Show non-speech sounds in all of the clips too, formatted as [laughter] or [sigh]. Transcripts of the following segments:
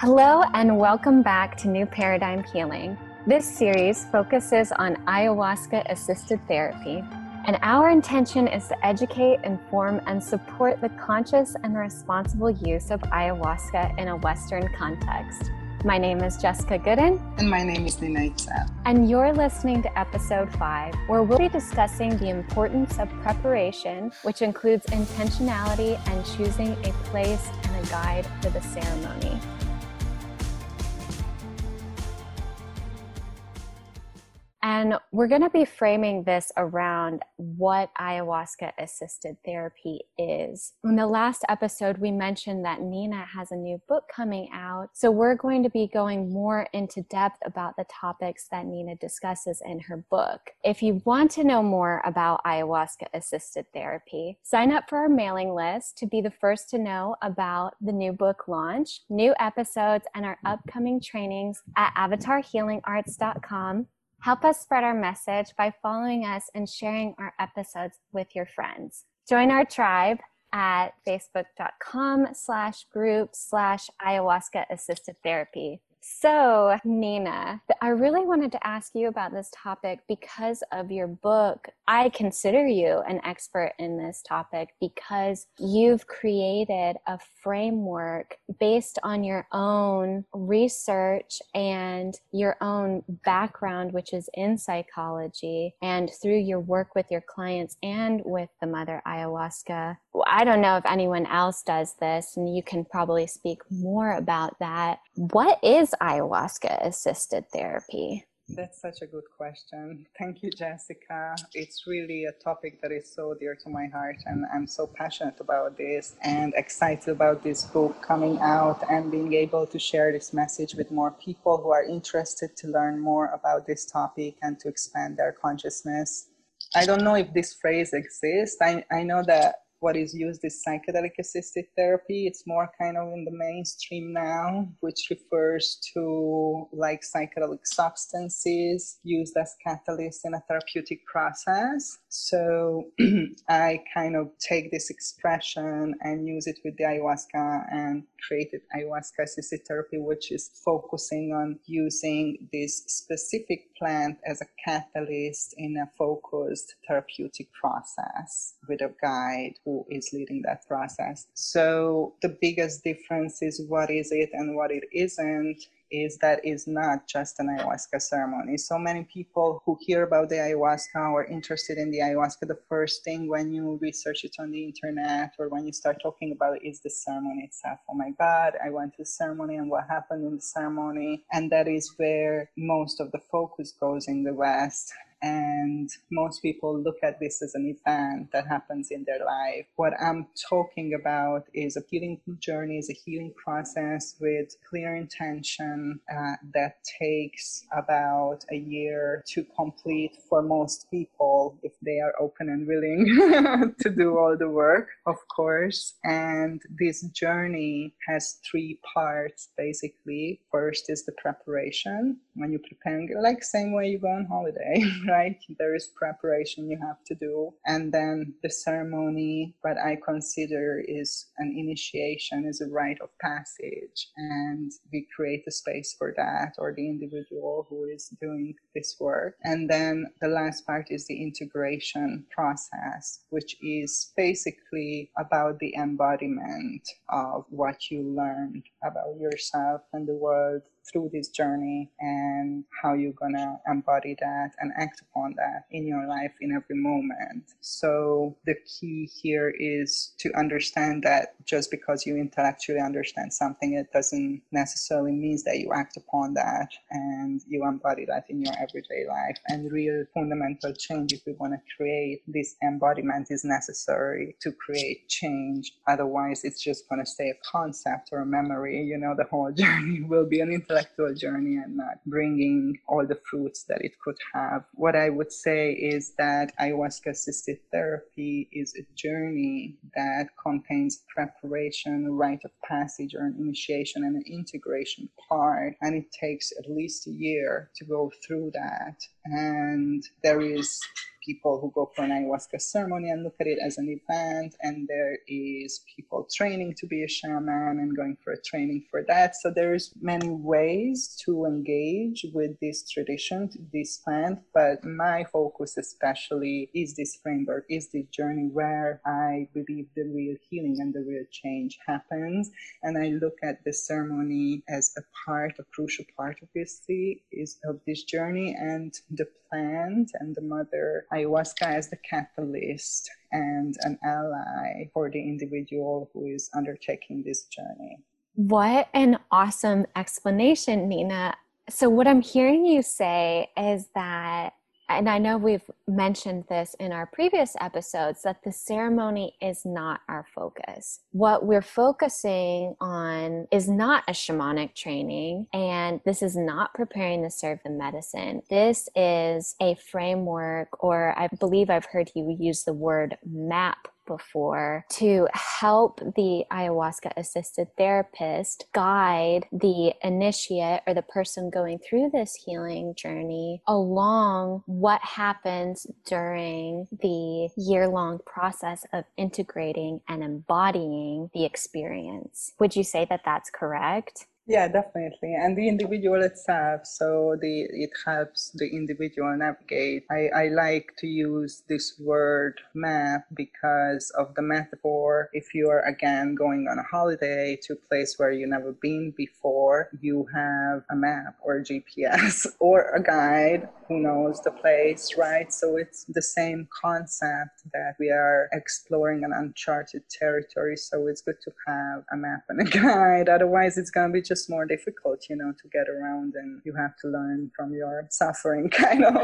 Hello, and welcome back to New Paradigm Healing. This series focuses on ayahuasca assisted therapy, and our intention is to educate, inform, and support the conscious and responsible use of ayahuasca in a Western context. My name is Jessica Gooden. And my name is Nina Itzel. And you're listening to episode five, where we'll be discussing the importance of preparation, which includes intentionality and choosing a place and a guide for the ceremony. And we're going to be framing this around what ayahuasca assisted therapy is. In the last episode, we mentioned that Nina has a new book coming out. So we're going to be going more into depth about the topics that Nina discusses in her book. If you want to know more about ayahuasca assisted therapy, sign up for our mailing list to be the first to know about the new book launch, new episodes, and our mm-hmm. upcoming trainings at avatarhealingarts.com Help us spread our message by following us and sharing our episodes with your friends. Join our tribe at facebook.com slash group slash ayahuasca assisted therapy. So, Nina, I really wanted to ask you about this topic because of your book. I consider you an expert in this topic because you've created a framework based on your own research and your own background, which is in psychology, and through your work with your clients and with the Mother Ayahuasca. I don't know if anyone else does this, and you can probably speak more about that. What is ayahuasca assisted therapy? That's such a good question. [laughs] Thank you, Jessica. It's really a topic that is so dear to my heart, and I'm so passionate about this and excited about this book coming out and being able to share this message with more people who are interested to learn more about this topic and to expand their consciousness. I don't know if this phrase exists. I, I know that what is used is psychedelic assisted therapy. It's more kind of in the mainstream now, which refers to like psychedelic substances used as catalysts in a therapeutic process. So [clears throat] I kind of take this expression and use it with the ayahuasca and created ayahuasca assisted therapy, which is focusing on using this specific plant as a catalyst in a focused therapeutic process with a guide who is leading that process. So the biggest difference is what is it and what it isn't is that is not just an ayahuasca ceremony. So many people who hear about the ayahuasca or interested in the ayahuasca, the first thing when you research it on the internet or when you start talking about it is the ceremony itself. Oh my God, I went to the ceremony and what happened in the ceremony. And that is where most of the focus goes in the West and most people look at this as an event that happens in their life. What I'm talking about is a healing journey, is a healing process with clear intention uh, that takes about a year to complete for most people if they are open and willing [laughs] to do all the work, of course. And this journey has three parts basically. First is the preparation when you're preparing, like same way you go on holiday. [laughs] right? There is preparation you have to do. And then the ceremony, what I consider is an initiation, is a rite of passage. And we create a space for that or the individual who is doing this work. And then the last part is the integration process, which is basically about the embodiment of what you learned about yourself and the world through this journey and how you're gonna embody that and act upon that in your life in every moment. So the key here is to understand that just because you intellectually understand something, it doesn't necessarily means that you act upon that and you embody that in your everyday life. And real fundamental change, if we want to create this embodiment, is necessary to create change. Otherwise, it's just to stay a concept or a memory. You know, the whole [laughs] journey will be an intellectual journey and not bringing all the fruits that it could have. What I would say is that ayahuasca assisted therapy is a journey that contains preparation, rite of passage, or an initiation and an integration part. And it takes at least a year to go through that. And there is people who go for an ayahuasca ceremony and look at it as an event, and there is people training to be a shaman and going for a training for that. So there's many ways to engage with this tradition, this plant, but my focus especially is this framework, is this journey where I believe the real healing and the real change happens. And I look at the ceremony as a part, a crucial part, obviously, is of this journey and the plant and the mother ayahuasca as the catalyst and an ally for the individual who is undertaking this journey. What an awesome explanation, Nina. So, what I'm hearing you say is that and I know we've mentioned this in our previous episodes that the ceremony is not our focus. What we're focusing on is not a shamanic training, and this is not preparing to serve the medicine. This is a framework, or I believe I've heard you use the word map before to help the ayahuasca assisted therapist guide the initiate or the person going through this healing journey along what happens during the year long process of integrating and embodying the experience. Would you say that that's correct? Yeah, definitely. And the individual itself, so the it helps the individual navigate. I, I like to use this word map because of the metaphor. If you are again going on a holiday to a place where you've never been before, you have a map or a GPS [laughs] or a guide who knows the place, right? So it's the same concept that we are exploring an uncharted territory. So it's good to have a map and a [laughs] guide. Otherwise, it's going to be just just more difficult, you know, to get around and you have to learn from your suffering, [laughs] kind of.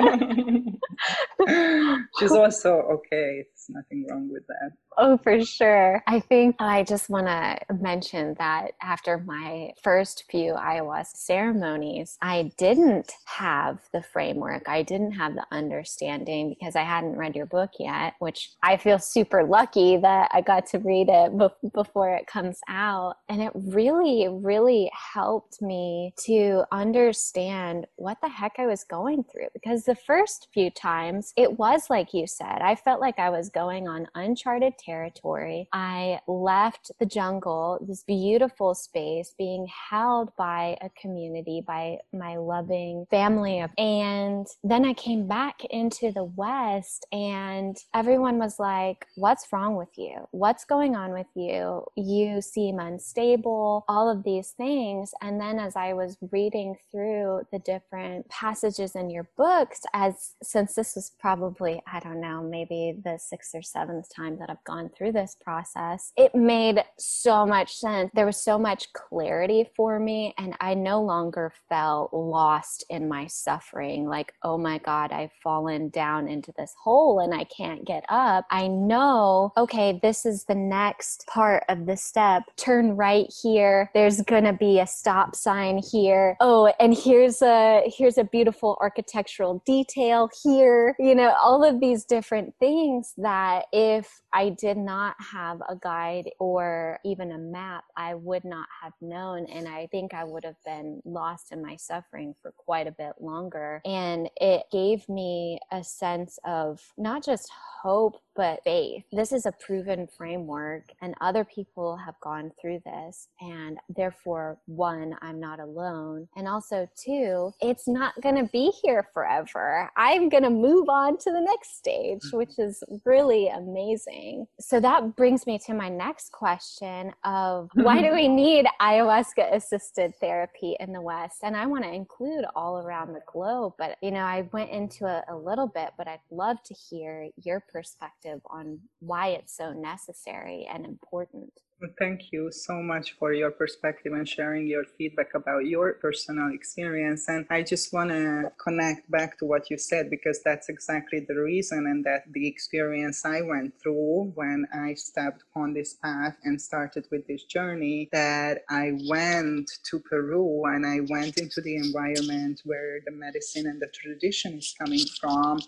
[laughs] She's also okay. It's nothing wrong with that. Oh, for sure. I think I just want to mention that after my first few ayahuasca ceremonies, I didn't have the framework. I didn't have the understanding because I hadn't read your book yet, which I feel super lucky that I got to read it be- before it comes out. And it really, really helped me to understand what the heck I was going through because the first few times it was like you said, I felt like I was going on uncharted territory. I left the jungle, this beautiful space, being held by a community, by my loving family. And then I came back into the West, and everyone was like, What's wrong with you? What's going on with you? You seem unstable, all of these things. And then as I was reading through the different passages in your books, as since this was probably, I don't know, maybe the sixth or seventh time that I've gone through this process, it made so much sense. There was so much clarity for me, and I no longer felt lost in my suffering like, oh my God, I've fallen down into this hole and I can't get up. I know, okay, this is the next part of the step. Turn right here. There's gonna be a stop sign here. Oh, and here's a here's a beautiful architectural detail here. You know, all of these different things that if I did not have a guide or even a map, I would not have known. And I think I would have been lost in my suffering for quite a bit longer. And it gave me a sense of not just hope, but faith. This is a proven framework, and other people have gone through this. And therefore, one, I'm not alone. And also, two, it's not going to be here forever. I'm going to move on to the next stage, mm-hmm. which is really amazing. So that brings me to my next question of [laughs] why do we need ayahuasca assisted therapy in the West? And I want to include all around the globe, but you know, I went into it a little bit, but I'd love to hear your perspective on why it's so necessary and important. Thank you so much for your perspective and sharing your feedback about your personal experience. And I just want to connect back to what you said because that's exactly the reason and that the experience I went through when I stepped on this path and started with this journey that I went to Peru and I went into the environment where the medicine and the tradition is coming from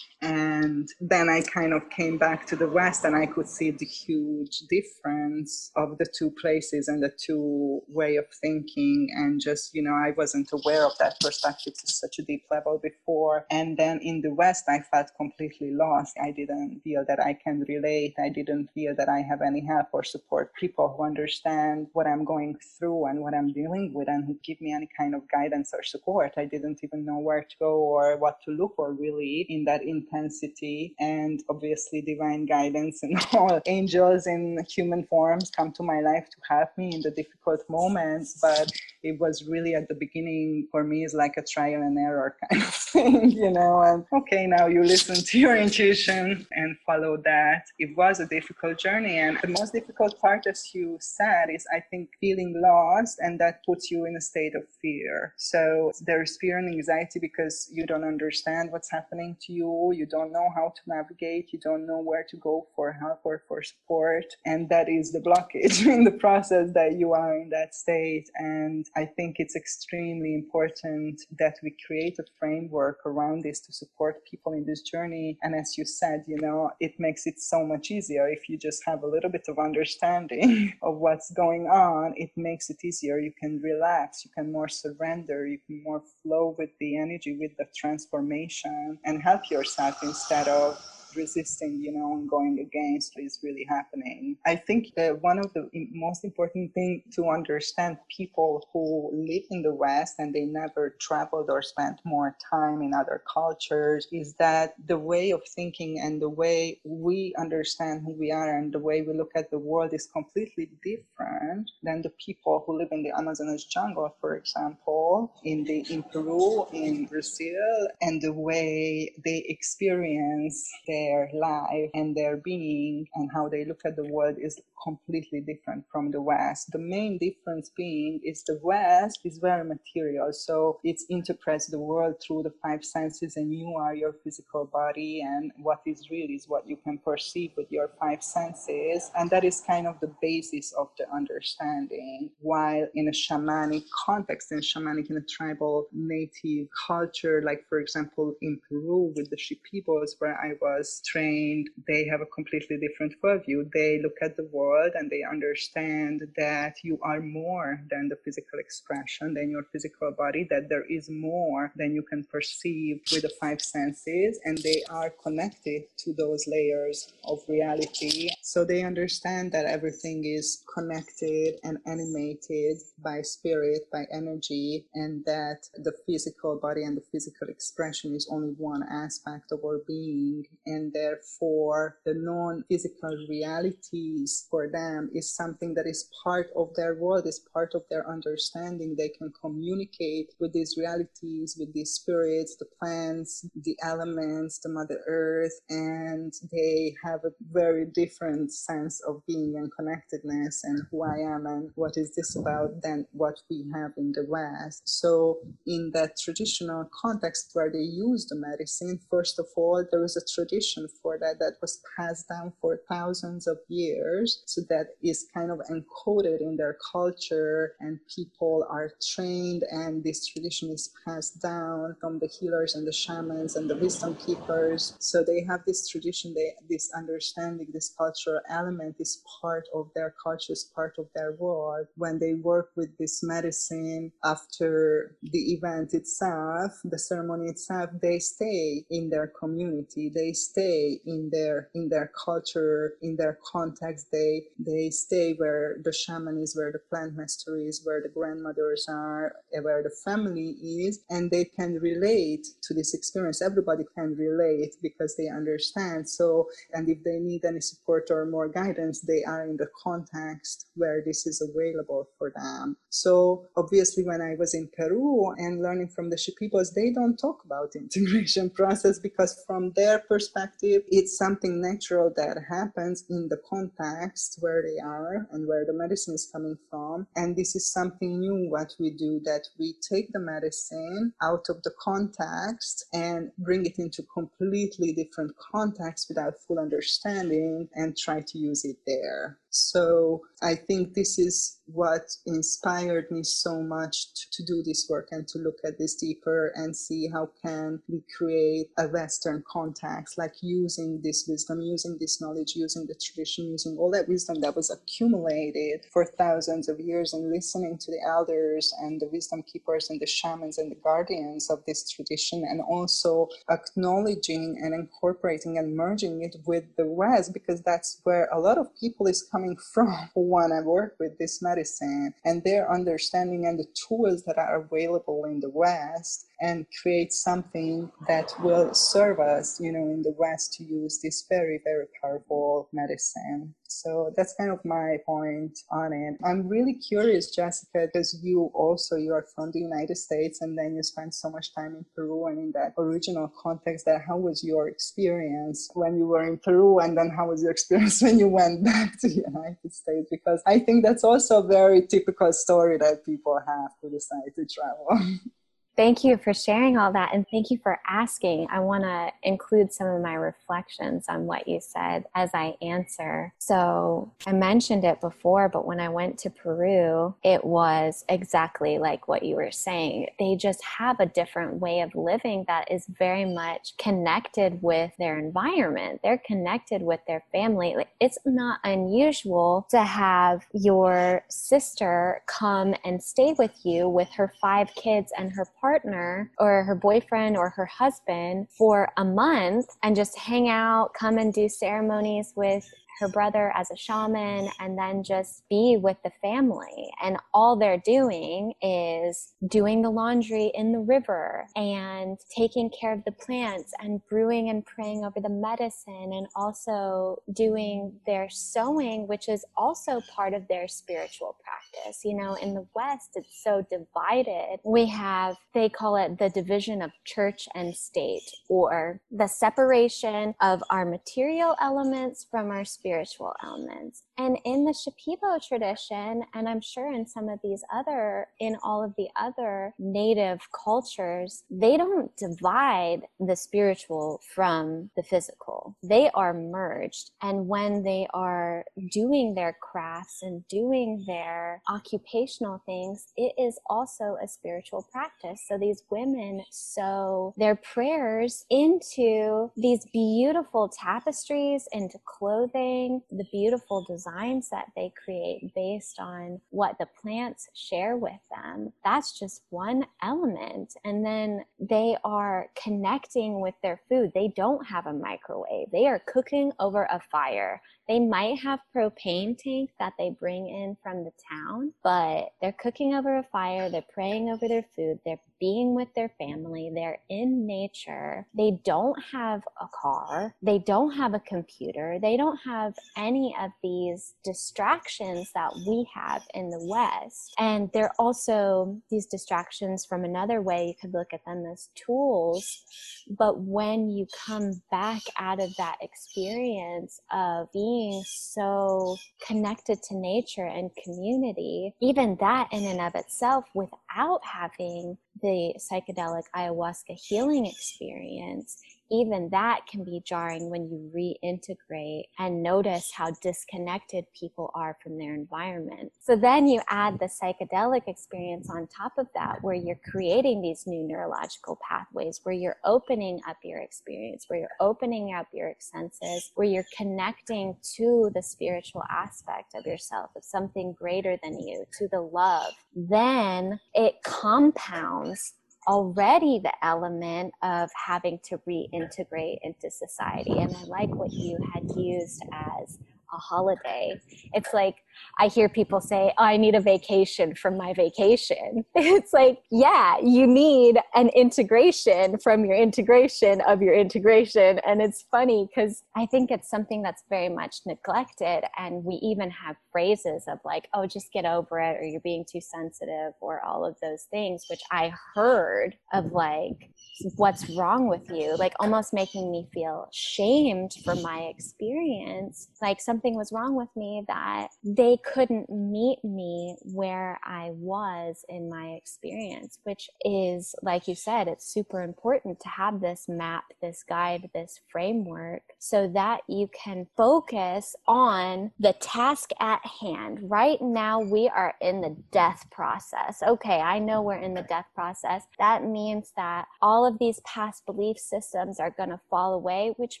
And then I kind of came back to the West and I could see the huge difference of the two places and the two way of thinking. And just, you know, I wasn't aware of that perspective to such a deep level before. And then in the West, I felt completely lost. I didn't feel that I can relate. I didn't feel that I have any help or support people who understand what I'm going through and what I'm dealing with and who give me any kind of guidance or support. I didn't even know where to go or what to look for really in that intensity. And obviously, divine guidance and [laughs] all angels in human forms come to my life to help me in the difficult moments. But it was really at the beginning for me is like a trial and error [laughs] kind of thing, you know. And okay, now you listen to your intuition and follow that. It was a difficult journey, and the most difficult part, as you said, is I think feeling lost, and that puts you in a state of fear. So there's fear and anxiety because you don't understand what's happening to you, you don't know how to navigate, you don't know where to go for help or for support, and that is the blockage [laughs] in the process that you are in that state. And I think it's extremely important that we create a framework around this to support people in this journey. And as you said, you know, it makes it so much easier if you just have a little bit of understanding [laughs] of what's going on. It makes it easier. You can relax, you can more surrender, you can more flow with the energy, with the transformation, and help yourself instead of resisting, you know, and going against is really happening. I think that one of the most important thing to understand people who live in the West and they never traveled or spent more time in other cultures is that the way of thinking and the way we understand who we are and the way we look at the world is completely different than the people who live in the Amazonas jungle, for example, in the in Peru, in Brazil, and the way they experience their their life and their being and how they look at the world is completely different from the West. The main difference being is the West is very material, so it interprets the world through the five senses, and you are your physical body, and what is real is what you can perceive with your five senses, and that is kind of the basis of the understanding. While in a shamanic context, in shamanic in a tribal native culture, like for example in Peru with the Shipibos, where I was trained, they have a completely different worldview. They look at the world world and they understand that you are more than the physical expression, than your physical body, that there is more than you can perceive with the five senses, and they are connected to those layers of reality. So they understand that everything is connected and animated by spirit, by energy, and that the physical body and the physical expression is only one aspect of our being, and therefore the non physical realities for them is something that is part of their world, is part of their understanding. They can communicate with these realities, with these spirits, the plants, the elements, the Mother Earth, and they have a very different sense of being and connectedness and who I am and what is this about than what we have in the West. So, in that traditional context where they use the medicine, first of all, there is a tradition for that that was passed down for thousands of years so that is kind of encoded in their culture and people are trained and this tradition is passed down from the healers and the shamans and the wisdom keepers. So they have this tradition they this understanding this cultural element is part of their culture is part of their world. When they work with this medicine after the event itself the ceremony itself they stay in their community they stay in their in their culture in their context they they stay where the shaman is, where the plant master is, where the grandmothers are, where the family is, and they can relate to this experience. Everybody can relate because they understand. So, and if they need any support or more guidance, they are in the context where this is available for them. So, obviously, when I was in Peru and learning from the Shipibos, they don't talk about [laughs] integration process because from their perspective, it's something natural that happens in the context where they are and where the medicine is coming from. And this is something new what we do that we take the medicine out of the context and bring it into completely different context without full understanding and try to use it there. So I think this is what inspired me so much to, to, do this work and to look at this deeper and see how can we create a Western context, like using this wisdom, using this knowledge, using the tradition, using all that wisdom that was accumulated for thousands of years and listening to the elders and the wisdom keepers and the shamans and the guardians of this tradition and also acknowledging and incorporating and merging it with the West because that's where a lot of people is coming from who want to work with this medicine and their understanding and the tools that are available in the West and create something that will serve us, you know, in the West to use this very, very powerful medicine. So that's kind of my point on it. I'm really curious, Jessica, because you also you are from the United States and then you spent so much time in Peru and in that original context that how was your experience when you were in Peru and then how was your [laughs] experience when you went back to the United States? Because I think that's also a very typical story that people have who decide to travel. [laughs] Thank you for sharing all that and thank you for asking. I want to include some of my reflections on what you said as I answer. So, I mentioned it before, but when I went to Peru, it was exactly like what you were saying. They just have a different way of living that is very much connected with their environment. They're connected with their family. It's not unusual to have your sister come and stay with you with her five kids and her partner partner or her boyfriend or her husband for a month and just hang out, come and do ceremonies with her brother as a shaman and then just be with the family. And all they're doing is doing the laundry in the river and taking care of the plants and brewing and praying over the medicine and also doing their sewing, which is also part of their spiritual practice. You know, in the West, it's so divided. We have, they call it the division of church and state or the separation of our material elements from our spiritual spiritual elements. And in the Shipibo tradition, and I'm sure in some of these other, in all of the other native cultures, they don't divide the spiritual from the physical. They are merged. And when they are doing their crafts and doing their occupational things, it is also a spiritual practice. So these women sew their prayers into these beautiful tapestries, into clothing the beautiful designs that they create based on what the plants share with them. That's just one element. And then they are connecting with their food. They don't have a microwave, they are cooking over a fire. They might have propane tank that they bring in from the town, but they're cooking over a fire, they're praying over their food, they're being with their family, they're in nature. They don't have a car, they don't have a computer, they don't have any of these distractions that we have in the West. And they're also these distractions from another way. You could look at them as tools. But when you come back out of that experience of being so connected to nature and community, even that in and of itself, without having the psychedelic ayahuasca healing experience even that can be jarring when you reintegrate and notice how disconnected people are from their environment. So then you add the psychedelic experience on top of that, where you're creating these new neurological pathways, where you're opening up your experience, where you're opening up your senses, where you're connecting to the spiritual aspect of yourself, of something greater than you, to the love. Then it compounds already the element of having to reintegrate into society. And I like what you had used as a holiday. It's like I hear people say, oh, I need a vacation from my vacation. [laughs] It's like, yeah, you need an integration from your integration of your integration. And it's funny because I think it's something that's very much neglected. And we even have phrases of like, oh, just get over it, or you're being too sensitive, or all of those things, which I heard of like, what's wrong with you? Like almost making me feel shamed for my experience. Like something something was wrong with me that they couldn't meet me where I was in my experience, which is, like you said, it's super important to have this map, this guide, this framework so that you can focus on the task at hand. Right now, we are in the death process. Okay, I know we're in the death process. That means that all of these past belief systems are going to fall away, which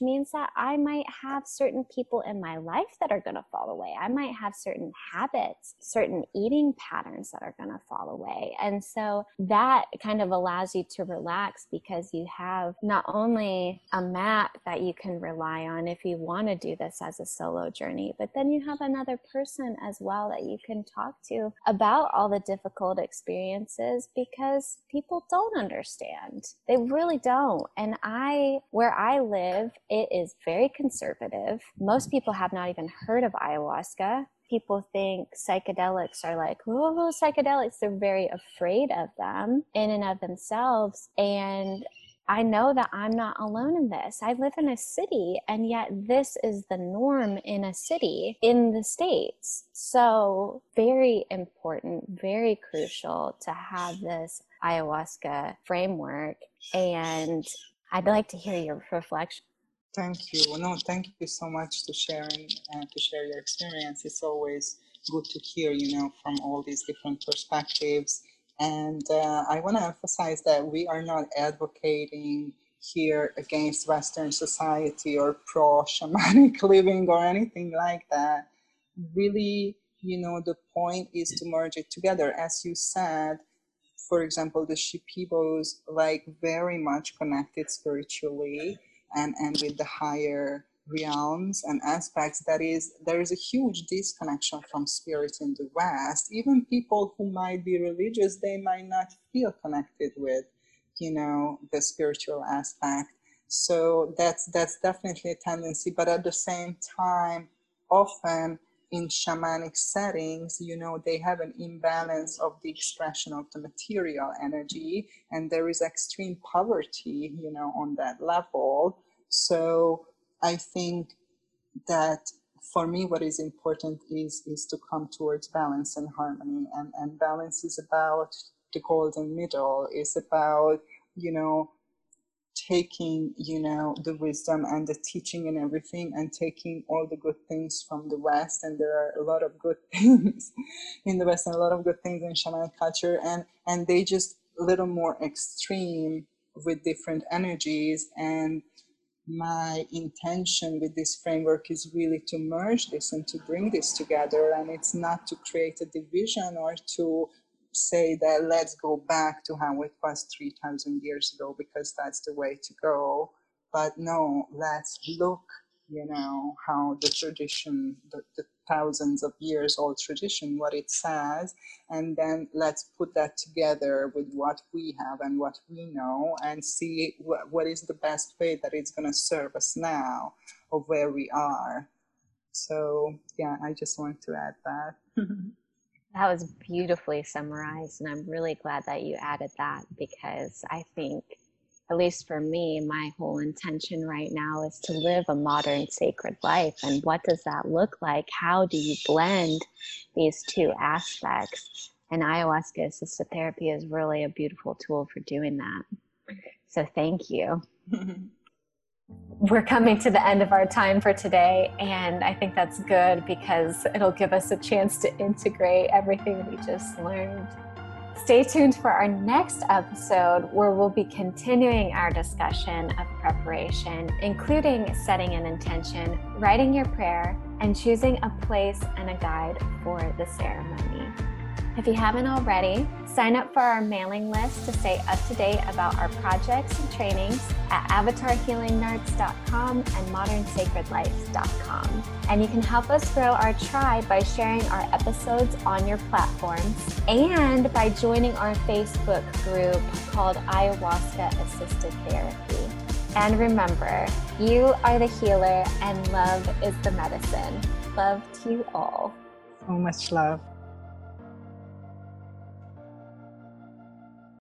means that I might have certain people in my life that are going to fall away. I might have certain habits, certain eating patterns that are going to fall away. And so that kind of allows you to relax because you have not only a map that you can rely on if you want to do this as a solo journey, but then you have another person as well that you can talk to about all the difficult experiences because people don't understand. They really don't. And I, where I live, it is very conservative. Most people have not even heard of ayahuasca people think psychedelics are like, oh, psychedelics. They're very afraid of them in and of themselves. And I know that I'm not alone in this. I live in a city, and yet this is the norm in a city in the States. So, very important, very crucial to have this ayahuasca framework. And I'd like to hear your reflection. Thank you. No, thank you so much to sharing and to share your experience. It's always good to hear, you know, from all these different perspectives and uh, I want to emphasize that we are not advocating here against Western society or pro shamanic [laughs] living or anything like that. Really, you know, the point is to merge it together. As you said, for example, the Shipibos like very much connected spiritually and, and with the higher realms and aspects that is there is a huge disconnection from spirit in the west. Even people who might be religious they might not feel connected with you know the spiritual aspect. So that's that's definitely a tendency but at the same time often in shamanic settings you know they have an imbalance of the expression of the material energy and there is extreme poverty you know on that level so I think that for me, what is important is is to come towards balance and harmony, and and balance is about the golden middle. Is about you know taking you know the wisdom and the teaching and everything and taking all the good things from the west. And there are a lot of good [laughs] things in the west and a lot of good things in shaman culture. And and they just a little more extreme with different energies. And my intention with this framework is really to merge this and to bring this together. And it's not to create a division or to say that let's go back to how it was 3,000 years ago because that's the way to go. But no, let's look, you know, how the tradition, the, the thousands of years old tradition, what it says, and then let's put that together with what we have and what we know and see what, what is the best way that it's going to serve us now of where we are. So, yeah, I just want to add that. [laughs] that was beautifully summarized, and I'm really glad that you added that because I think at least for me, my whole intention right now is to live a modern sacred life. And what does that look like? How do you blend these two aspects? And ayahuasca assisted therapy is really a beautiful tool for doing that. So thank you. [laughs] We're coming to the end of our time for today, and I think that's good because it'll give us a chance to integrate everything we just learned. Stay tuned for our next episode where we'll be continuing our discussion of preparation, including setting an intention, writing your prayer, and choosing a place and a guide for the ceremony. If you haven't already, sign up for our mailing list to stay up to date about our projects and trainings at avatarhealingarts.com and modernsacredlife.com. And you can help us grow our tribe by sharing our episodes on your platforms and by joining our Facebook group called Ayahuasca Assisted Therapy. And remember, you are the healer and love is the medicine. Love to you all. So much love.